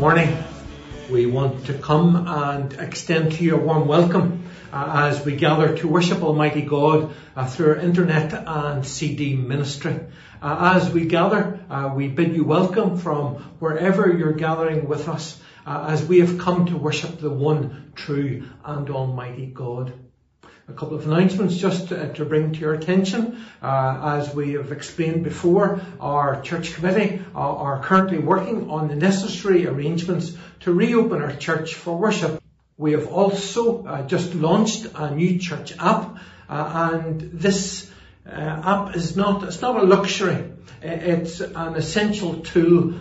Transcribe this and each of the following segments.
morning. We want to come and extend to you a warm welcome uh, as we gather to worship Almighty God uh, through our internet and CD ministry. Uh, as we gather, uh, we bid you welcome from wherever you're gathering with us uh, as we have come to worship the one true and almighty God a couple of announcements just to, to bring to your attention. Uh, as we have explained before, our church committee uh, are currently working on the necessary arrangements to reopen our church for worship. We have also uh, just launched a new church app, uh, and this uh, app is not it's not a luxury. It's an essential tool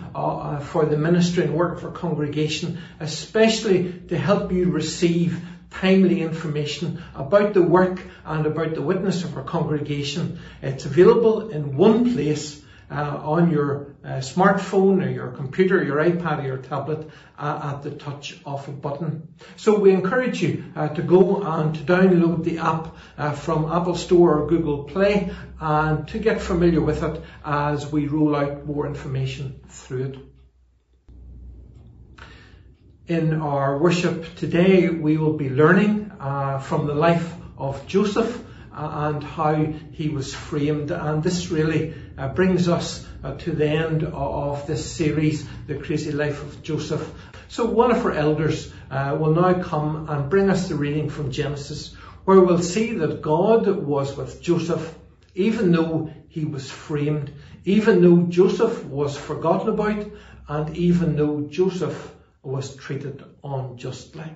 for the ministry and work for congregation, especially to help you receive timely information about the work and about the witness of our congregation. It's available in one place uh, on your uh, smartphone or your computer, your iPad or your tablet uh, at the touch of a button. So we encourage you uh, to go and to download the app uh, from Apple Store or Google Play and to get familiar with it as we roll out more information through it. In our worship today, we will be learning uh, from the life of Joseph uh, and how he was framed. And this really uh, brings us uh, to the end of this series, The Crazy Life of Joseph. So one of our elders uh, will now come and bring us the reading from Genesis, where we'll see that God was with Joseph, even though he was framed, even though Joseph was forgotten about, and even though Joseph was treated unjustly.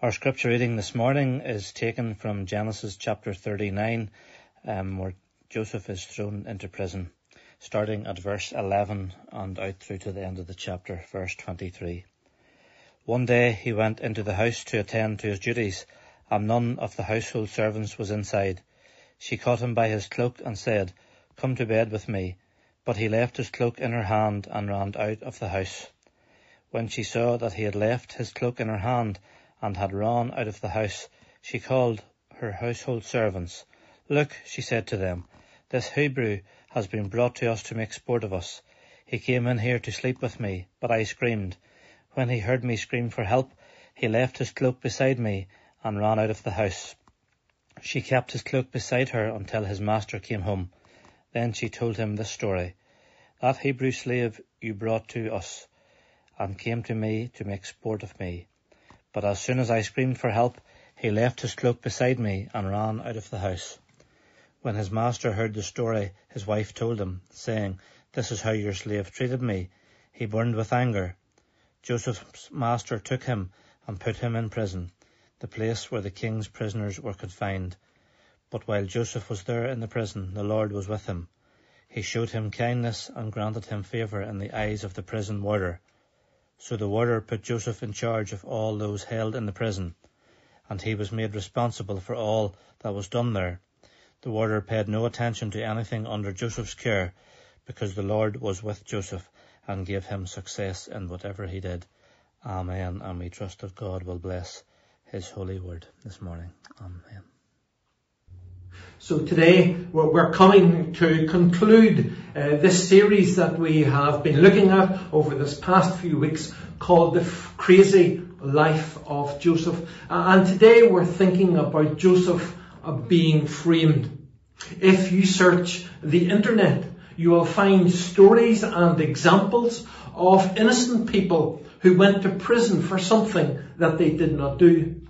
Our scripture reading this morning is taken from Genesis chapter 39, um, where Joseph is thrown into prison, starting at verse 11 and out through to the end of the chapter, verse 23. One day he went into the house to attend to his duties, and none of the household servants was inside. She caught him by his cloak and said, Come to bed with me. But he left his cloak in her hand and ran out of the house. When she saw that he had left his cloak in her hand and had run out of the house, she called her household servants. Look, she said to them, this Hebrew has been brought to us to make sport of us. He came in here to sleep with me, but I screamed. When he heard me scream for help, he left his cloak beside me and ran out of the house. She kept his cloak beside her until his master came home. Then she told him this story. That Hebrew slave you brought to us and came to me to make sport of me. But as soon as I screamed for help, he left his cloak beside me and ran out of the house. When his master heard the story, his wife told him, saying, This is how your slave treated me. He burned with anger. Joseph's master took him and put him in prison, the place where the king's prisoners were confined. But while Joseph was there in the prison, the Lord was with him. He showed him kindness and granted him favour in the eyes of the prison warder. So the warder put Joseph in charge of all those held in the prison, and he was made responsible for all that was done there. The warder paid no attention to anything under Joseph's care, because the Lord was with Joseph and gave him success in whatever he did. Amen. And we trust that God will bless his holy word this morning. Amen. So today we're coming to conclude uh, this series that we have been looking at over this past few weeks called The Crazy Life of Joseph. And today we're thinking about Joseph being framed. If you search the internet, you will find stories and examples of innocent people who went to prison for something that they did not do.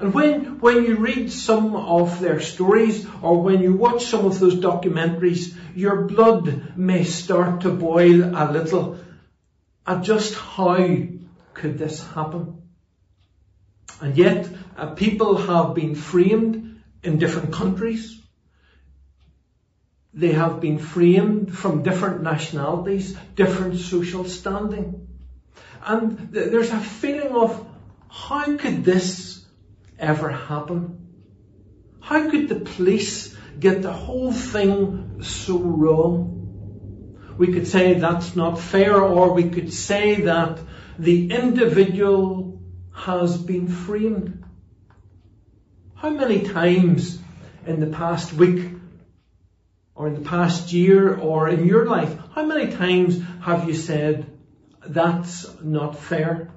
And when, when you read some of their stories or when you watch some of those documentaries, your blood may start to boil a little at just how could this happen. And yet, uh, people have been framed in different countries. They have been framed from different nationalities, different social standing. And th- there's a feeling of how could this ever happen? How could the police get the whole thing so wrong? We could say that's not fair, or we could say that the individual has been framed. How many times in the past week or in the past year or in your life, how many times have you said, that's not fair?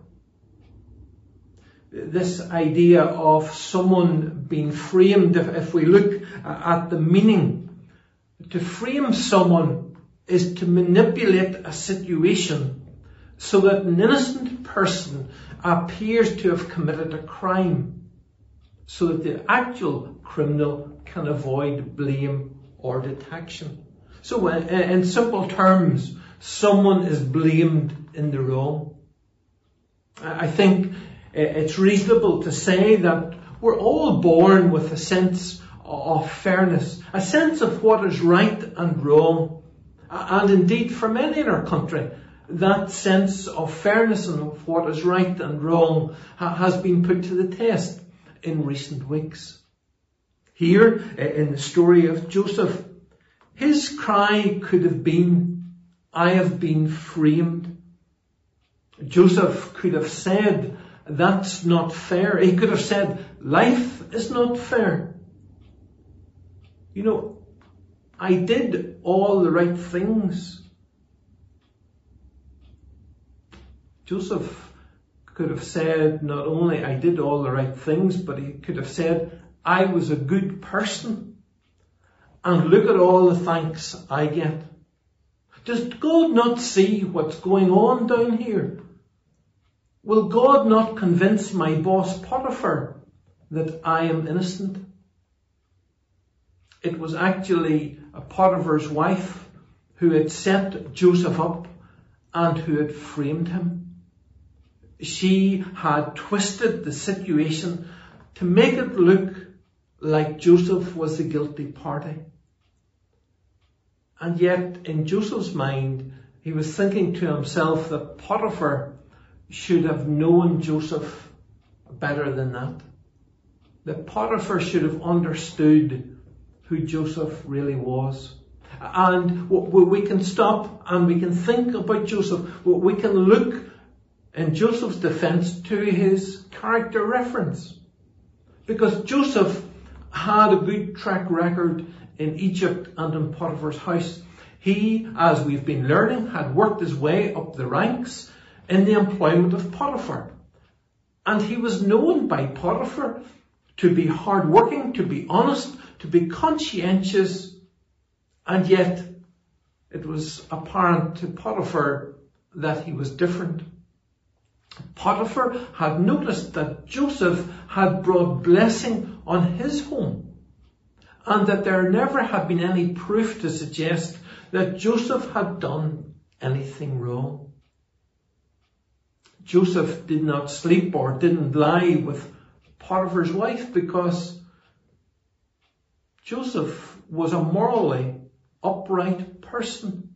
This idea of someone being framed, if, if we look at the meaning, to frame someone is to manipulate a situation so that an innocent person appears to have committed a crime so that the actual criminal can avoid blame or detection. So uh, in simple terms, someone is blamed in the wrong. I think it's reasonable to say that we're all born with a sense of fairness, a sense of what is right and wrong. And indeed, for many in our country, that sense of fairness and of what is right and wrong has been put to the test in recent weeks. Here, in the story of Joseph, his cry could have been, I have been framed. Joseph could have said, that's not fair. He could have said, life is not fair. You know, I did all the right things. Joseph could have said, not only I did all the right things, but he could have said, I was a good person. And look at all the thanks I get. Does God not see what's going on down here? Will God not convince my boss Potiphar that I am innocent? It was actually Potiphar's wife who had set Joseph up and who had framed him. She had twisted the situation to make it look like Joseph was the guilty party. And yet, in Joseph's mind, he was thinking to himself that Potiphar should have known Joseph better than that. That Potiphar should have understood who Joseph really was. And we can stop and we can think about Joseph. We can look in Joseph's defense to his character reference. Because Joseph had a good track record in Egypt and in Potiphar's house. He, as we've been learning, had worked his way up the ranks in the employment of Potiphar. And he was known by Potiphar to be hardworking, to be honest, to be conscientious, and yet it was apparent to Potiphar that he was different. Potiphar had noticed that Joseph had brought blessing on his home and that there never had been any proof to suggest that Joseph had done anything wrong. Joseph did not sleep or didn't lie with Potiphar's wife because Joseph was a morally upright person.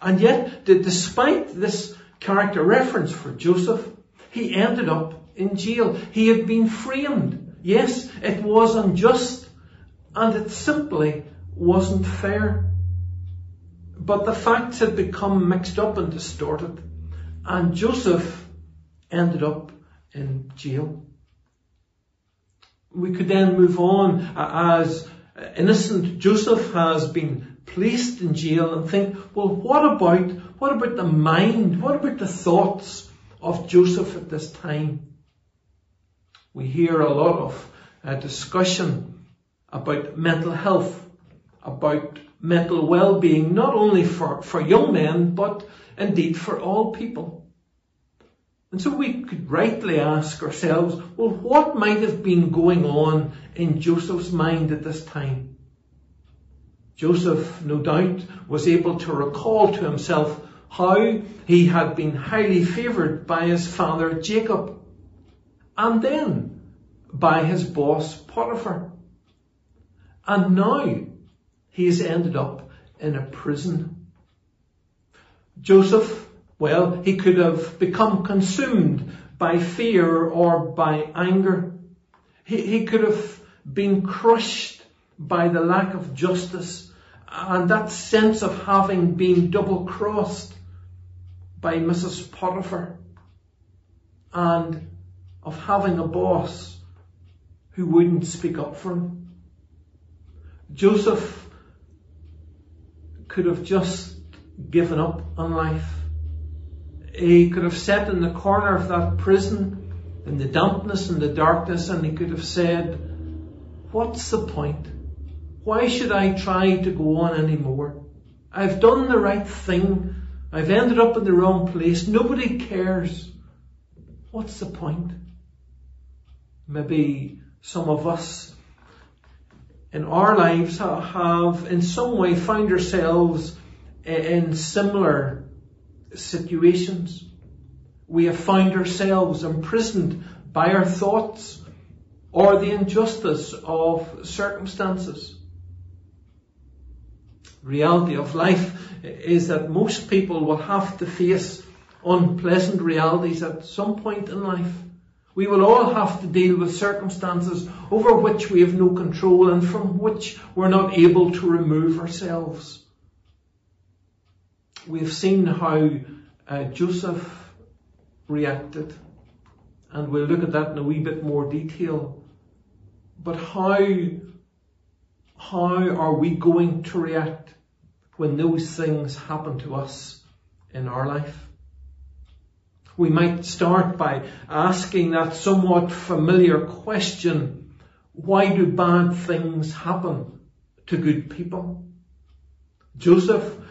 And yet, despite this character reference for Joseph, he ended up in jail. He had been framed. Yes, it was unjust and it simply wasn't fair. But the facts had become mixed up and distorted and Joseph ended up in jail. We could then move on as innocent Joseph has been placed in jail and think, well, what about, what about the mind? What about the thoughts of Joseph at this time? We hear a lot of uh, discussion about mental health, about mental well-being, not only for, for young men, but indeed for all people. And so we could rightly ask ourselves, well, what might have been going on in Joseph's mind at this time? Joseph, no doubt, was able to recall to himself how he had been highly favoured by his father Jacob, and then by his boss Potiphar. And now he's ended up in a prison. Joseph well, he could have become consumed by fear or by anger. He, he could have been crushed by the lack of justice and that sense of having been double crossed by Mrs. Potiphar and of having a boss who wouldn't speak up for him. Joseph could have just given up on life. He could have sat in the corner of that prison in the dampness and the darkness and he could have said, What's the point? Why should I try to go on anymore? I've done the right thing. I've ended up in the wrong place. Nobody cares. What's the point? Maybe some of us in our lives have in some way found ourselves in similar situations. We have found ourselves imprisoned by our thoughts or the injustice of circumstances. Reality of life is that most people will have to face unpleasant realities at some point in life. We will all have to deal with circumstances over which we have no control and from which we're not able to remove ourselves. We've seen how uh, Joseph reacted, and we'll look at that in a wee bit more detail. But how, how are we going to react when those things happen to us in our life? We might start by asking that somewhat familiar question, why do bad things happen to good people? Joseph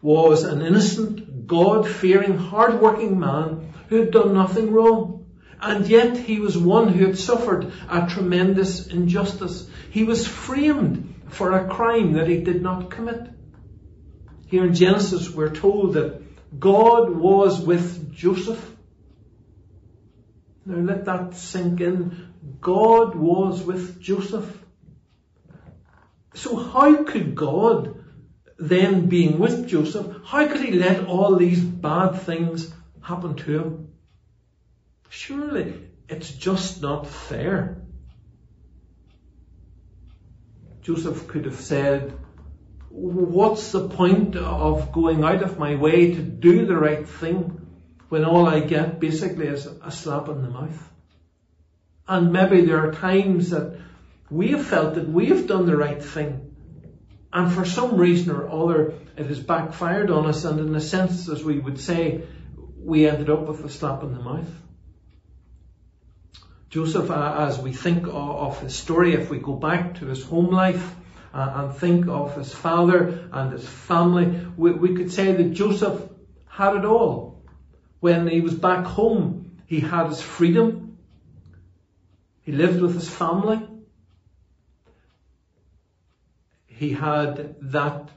was an innocent, God-fearing, hard-working man who had done nothing wrong. And yet he was one who had suffered a tremendous injustice. He was framed for a crime that he did not commit. Here in Genesis we're told that God was with Joseph. Now let that sink in. God was with Joseph. So how could God, then being with Joseph, how could he let all these bad things happen to him? Surely it's just not fair. Joseph could have said, what's the point of going out of my way to do the right thing when all I get basically is a slap in the mouth? And maybe there are times that we have felt that we have done the right thing. And for some reason or other, it has backfired on us. And in a sense, as we would say, we ended up with a slap in the mouth. Joseph, as we think of his story, if we go back to his home life, and think of his father and his family, we could say that Joseph had it all. When he was back home, he had his freedom. He lived with his family. He had that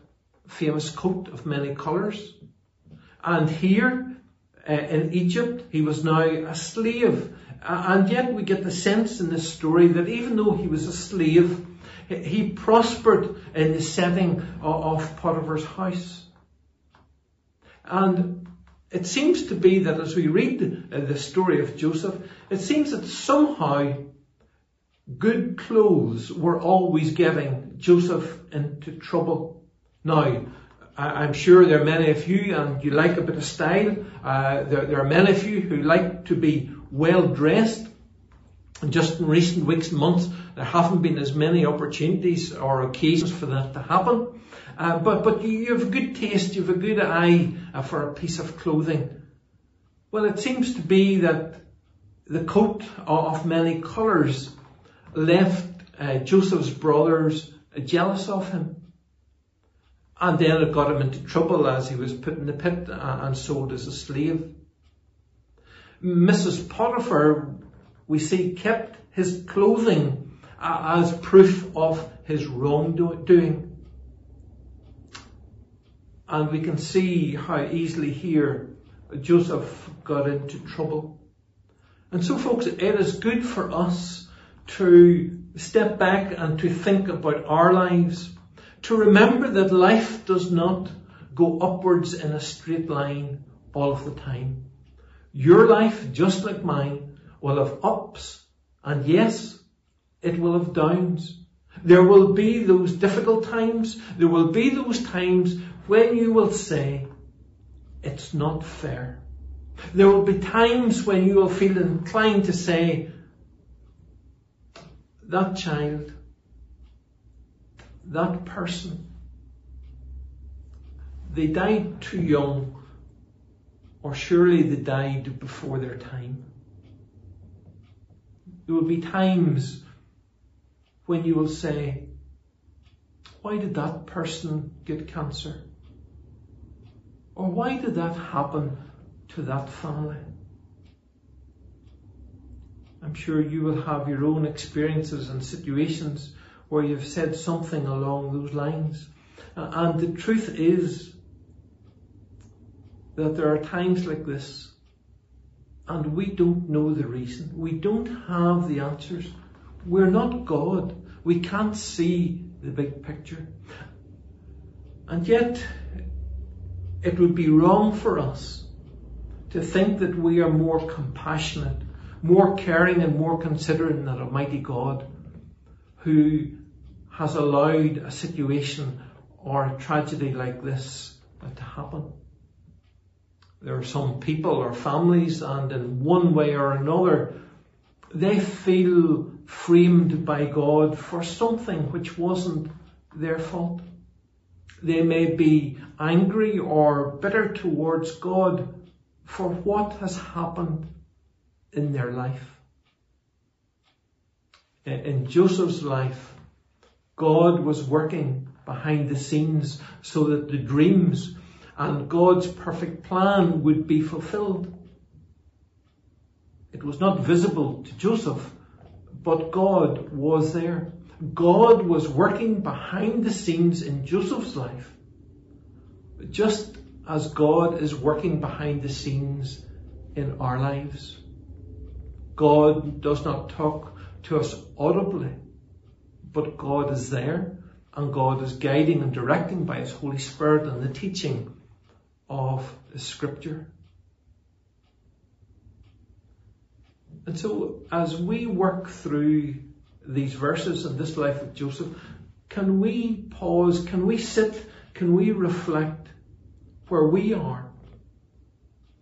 famous coat of many colours. And here uh, in Egypt, he was now a slave. Uh, and yet we get the sense in this story that even though he was a slave, he prospered in the setting of Potiphar's house. And it seems to be that as we read the story of Joseph, it seems that somehow good clothes were always getting Joseph into trouble. Now, I'm sure there are many of you, and you like a bit of style. Uh, there, there, are many of you who like to be well dressed. And just in recent weeks and months, there haven't been as many opportunities or occasions for that to happen. Uh, but, but you have good taste, you have a good eye uh, for a piece of clothing. Well, it seems to be that the coat of many colours left uh, Joseph's brothers jealous of him. And then it got him into trouble as he was put in the pit uh, and sold as a slave. Mrs. Potiphar, we see, kept his clothing uh, as proof of his wrongdoing. And we can see how easily here Joseph got into trouble. And so folks, it is good for us to step back and to think about our lives, to remember that life does not go upwards in a straight line all of the time. Your life, just like mine, will have ups and yes, it will have downs. There will be those difficult times. There will be those times when you will say, it's not fair. There will be times when you will feel inclined to say, that child, that person, they died too young, or surely they died before their time. There will be times when you will say, why did that person get cancer? Or why did that happen to that family? I'm sure you will have your own experiences and situations where you've said something along those lines. And the truth is that there are times like this and we don't know the reason. We don't have the answers. We're not God. We can't see the big picture. And yet, it would be wrong for us to think that we are more compassionate, more caring and more considerate than Almighty God who has allowed a situation or a tragedy like this to happen. There are some people or families and in one way or another they feel framed by God for something which wasn't their fault. They may be angry or bitter towards God for what has happened in their life. In Joseph's life, God was working behind the scenes so that the dreams and God's perfect plan would be fulfilled. It was not visible to Joseph, but God was there. God was working behind the scenes in Joseph's life, just as God is working behind the scenes in our lives. God does not talk to us audibly, but God is there and God is guiding and directing by His Holy Spirit and the teaching of the Scripture. And so, as we work through these verses and this life of Joseph, can we pause? Can we sit? Can we reflect where we are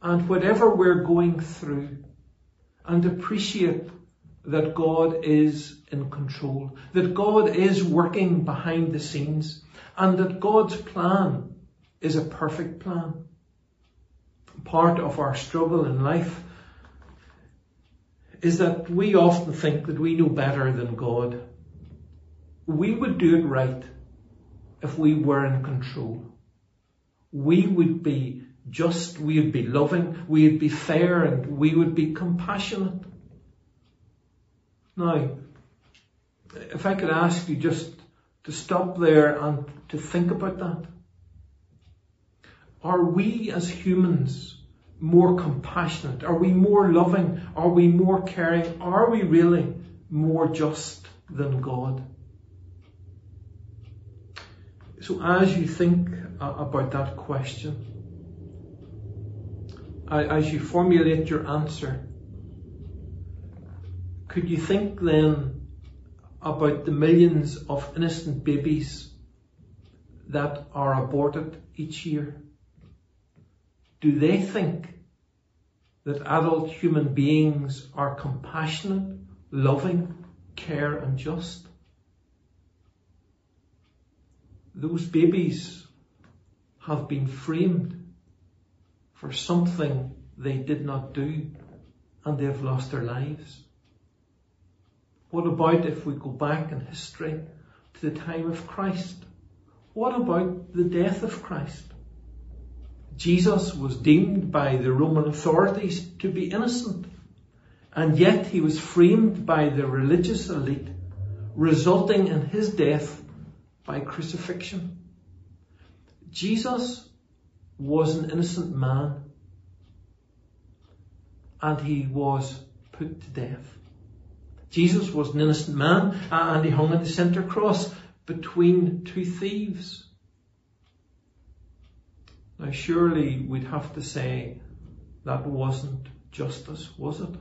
and whatever we're going through and appreciate that God is in control, that God is working behind the scenes, and that God's plan is a perfect plan. Part of our struggle in life is that we often think that we know better than God. We would do it right if we were in control. We would be just, we would be loving, we would be fair, and we would be compassionate. Now, if I could ask you just to stop there and to think about that. Are we as humans more compassionate? Are we more loving? Are we more caring? Are we really more just than God? So as you think about that question, as you formulate your answer, could you think then about the millions of innocent babies that are aborted each year? Do they think that adult human beings are compassionate, loving, care and just? Those babies have been framed for something they did not do and they have lost their lives. What about if we go back in history to the time of Christ? What about the death of Christ? Jesus was deemed by the Roman authorities to be innocent, and yet he was framed by the religious elite, resulting in his death by crucifixion. Jesus was an innocent man, and he was put to death. Jesus was an innocent man, and he hung on the center cross between two thieves. Now surely we'd have to say that wasn't justice, was it?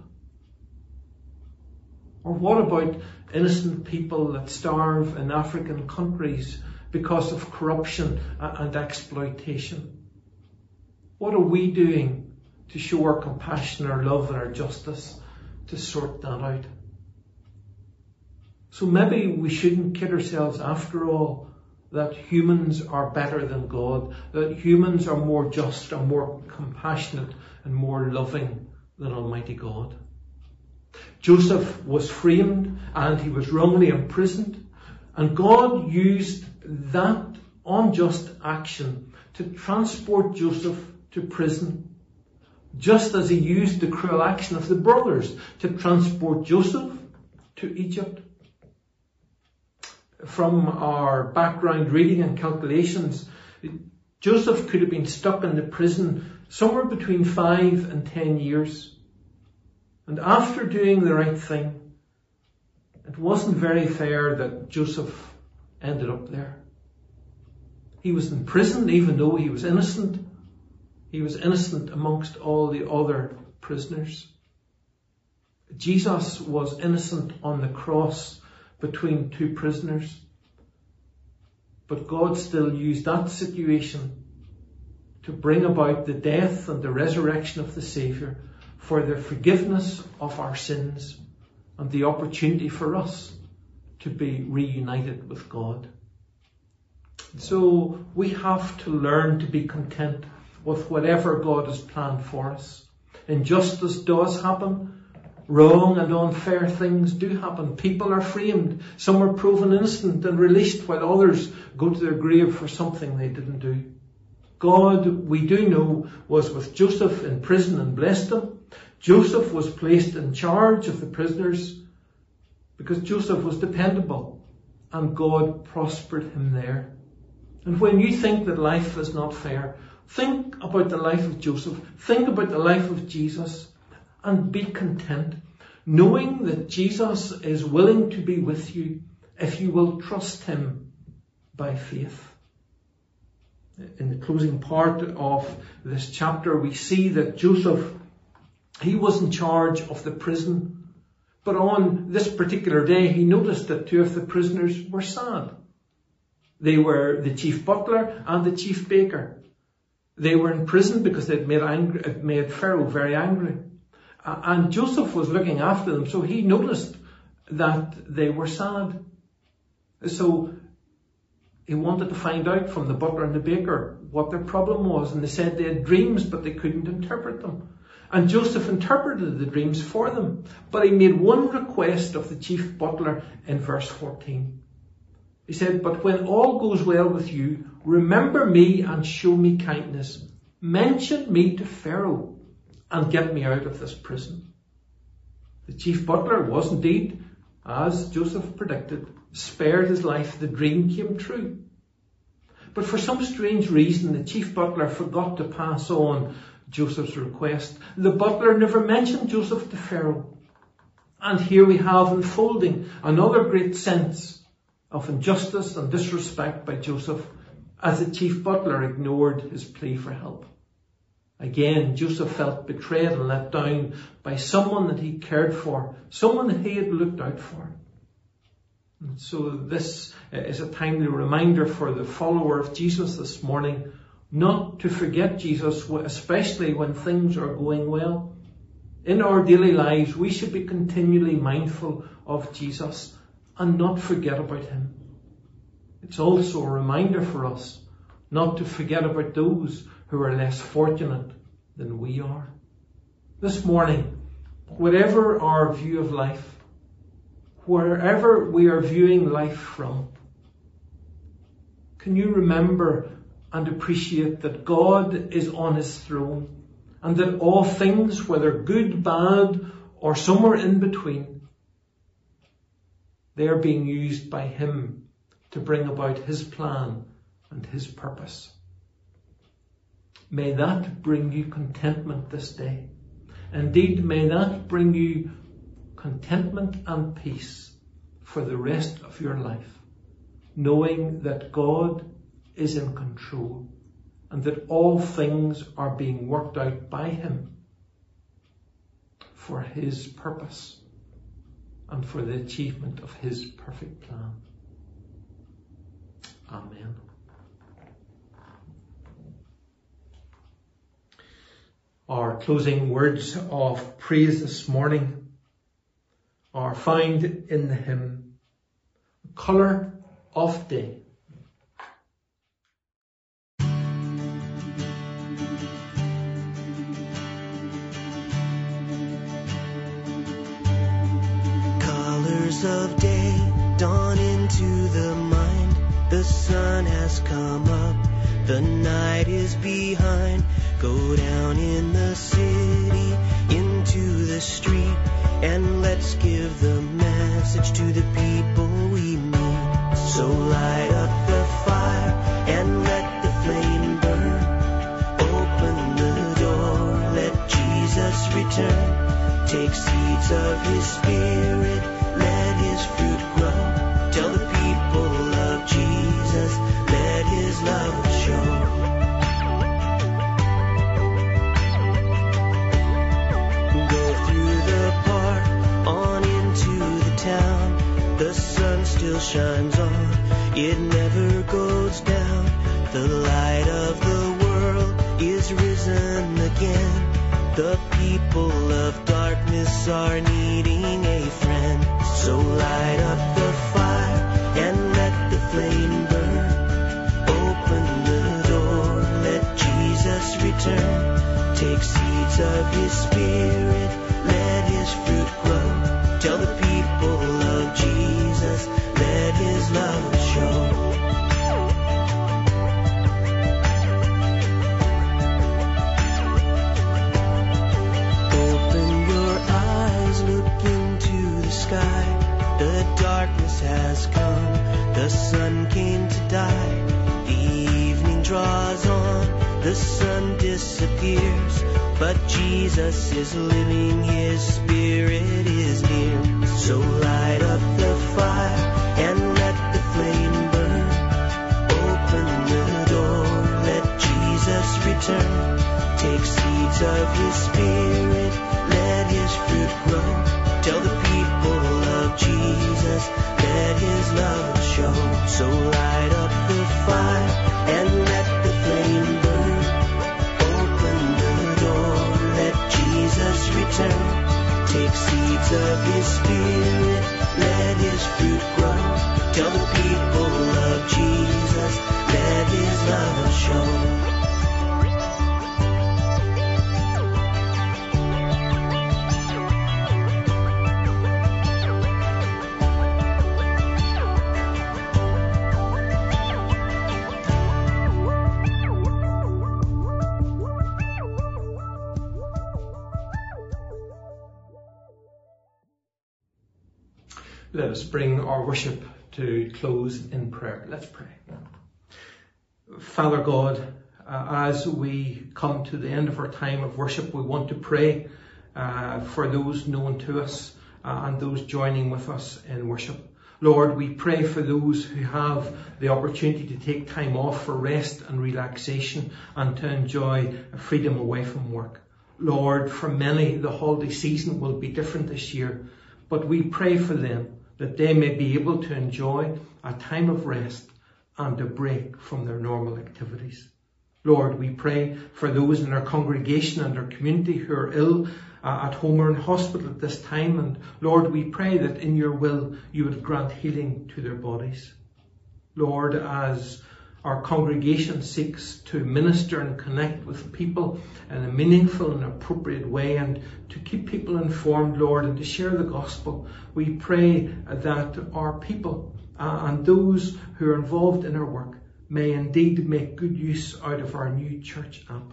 Or what about innocent people that starve in African countries because of corruption and exploitation? What are we doing to show our compassion, our love and our justice to sort that out? So maybe we shouldn't kid ourselves after all that humans are better than God, that humans are more just and more compassionate and more loving than Almighty God. Joseph was framed and he was wrongly imprisoned, and God used that unjust action to transport Joseph to prison, just as he used the cruel action of the brothers to transport Joseph to Egypt from our background reading and calculations, Joseph could have been stuck in the prison somewhere between five and ten years. And after doing the right thing, it wasn't very fair that Joseph ended up there. He was in prison even though he was innocent. He was innocent amongst all the other prisoners. Jesus was innocent on the cross between two prisoners. But God still used that situation to bring about the death and the resurrection of the Saviour for the forgiveness of our sins and the opportunity for us to be reunited with God. So we have to learn to be content with whatever God has planned for us. Injustice does happen, Wrong and unfair things do happen. People are framed. Some are proven innocent and released while others go to their grave for something they didn't do. God, we do know, was with Joseph in prison and blessed him. Joseph was placed in charge of the prisoners because Joseph was dependable and God prospered him there. And when you think that life is not fair, think about the life of Joseph. Think about the life of Jesus and be content, knowing that Jesus is willing to be with you if you will trust him by faith. In the closing part of this chapter, we see that Joseph, he was in charge of the prison, but on this particular day, he noticed that two of the prisoners were sad. They were the chief butler and the chief baker. They were in prison because they'd made, angry, made Pharaoh very angry. And Joseph was looking after them, so he noticed that they were sad. So he wanted to find out from the butler and the baker what their problem was, and they said they had dreams, but they couldn't interpret them. And Joseph interpreted the dreams for them, but he made one request of the chief butler in verse 14. He said, But when all goes well with you, remember me and show me kindness. Mention me to Pharaoh and get me out of this prison. The chief butler was indeed, as Joseph predicted, spared his life. The dream came true. But for some strange reason, the chief butler forgot to pass on Joseph's request. The butler never mentioned Joseph to Pharaoh. And here we have unfolding another great sense of injustice and disrespect by Joseph as the chief butler ignored his plea for help. Again, Joseph felt betrayed and let down by someone that he cared for, someone that he had looked out for. And so this uh, is a timely reminder for the follower of Jesus this morning not to forget Jesus, especially when things are going well. In our daily lives, we should be continually mindful of Jesus and not forget about him. It's also a reminder for us not to forget about those who are less fortunate than we are. This morning, whatever our view of life, wherever we are viewing life from, can you remember and appreciate that God is on his throne and that all things, whether good, bad, or somewhere in between, they are being used by him to bring about his plan and his purpose. May that bring you contentment this day. Indeed, may that bring you contentment and peace for the rest of your life, knowing that God is in control and that all things are being worked out by Him for His purpose and for the achievement of His perfect plan. Amen. Our closing words of praise this morning are found in the hymn, Colour of Day. Of day dawn into the mind. The sun has come up, the night is behind. Go down in the city, into the street, and let's give the message to the people we meet. So light up the fire and let the flame burn. Open the door, let Jesus return. Take seeds of his spirit, shines on, it never goes down. The light of the world is risen again. The people of darkness are needing a friend. So light up the fire and let the flame burn. Open the door, let Jesus return. Take seeds of his spirit, draws on, the sun disappears. But Jesus is living, his spirit is near. So light up the fire and let the flame burn. Open the door, let Jesus return. Take seeds of his spirit, Let us bring our worship to close in prayer. Let's pray. Father God, uh, as we come to the end of our time of worship, we want to pray uh, for those known to us uh, and those joining with us in worship. Lord, we pray for those who have the opportunity to take time off for rest and relaxation and to enjoy freedom away from work. Lord, for many, the holiday season will be different this year, but we pray for them that they may be able to enjoy a time of rest and a break from their normal activities. Lord, we pray for those in our congregation and our community who are ill uh, at home or in hospital at this time. And Lord, we pray that in your will you would grant healing to their bodies. Lord, as our congregation seeks to minister and connect with people in a meaningful and appropriate way and to keep people informed, Lord, and to share the gospel, we pray that our people uh, and those who are involved in our work may indeed make good use out of our new church app.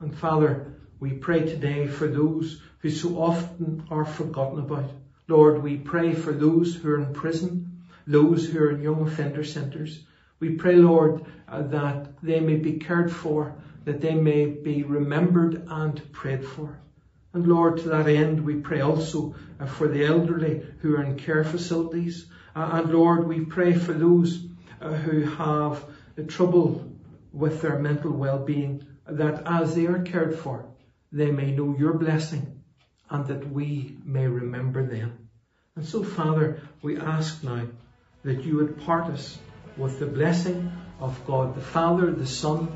And Father, we pray today for those who so often are forgotten about. Lord, we pray for those who are in prison, those who are in young offender centres. We pray, Lord, uh, that they may be cared for, that they may be remembered and prayed for. And Lord, to that end, we pray also uh, for the elderly who are in care facilities. Uh, and Lord, we pray for those uh, who have trouble with their mental well-being, that as they are cared for, they may know your blessing and that we may remember them. And so, Father, we ask now that you would part us with the blessing of God the Father, the Son,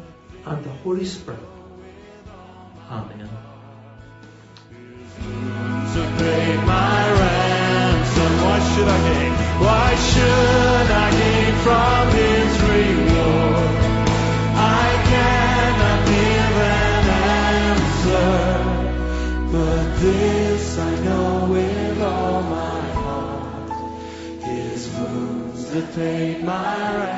and the Holy Spirit. Amen. My ransom, why should I gain? Why should I gain from paid my ransom.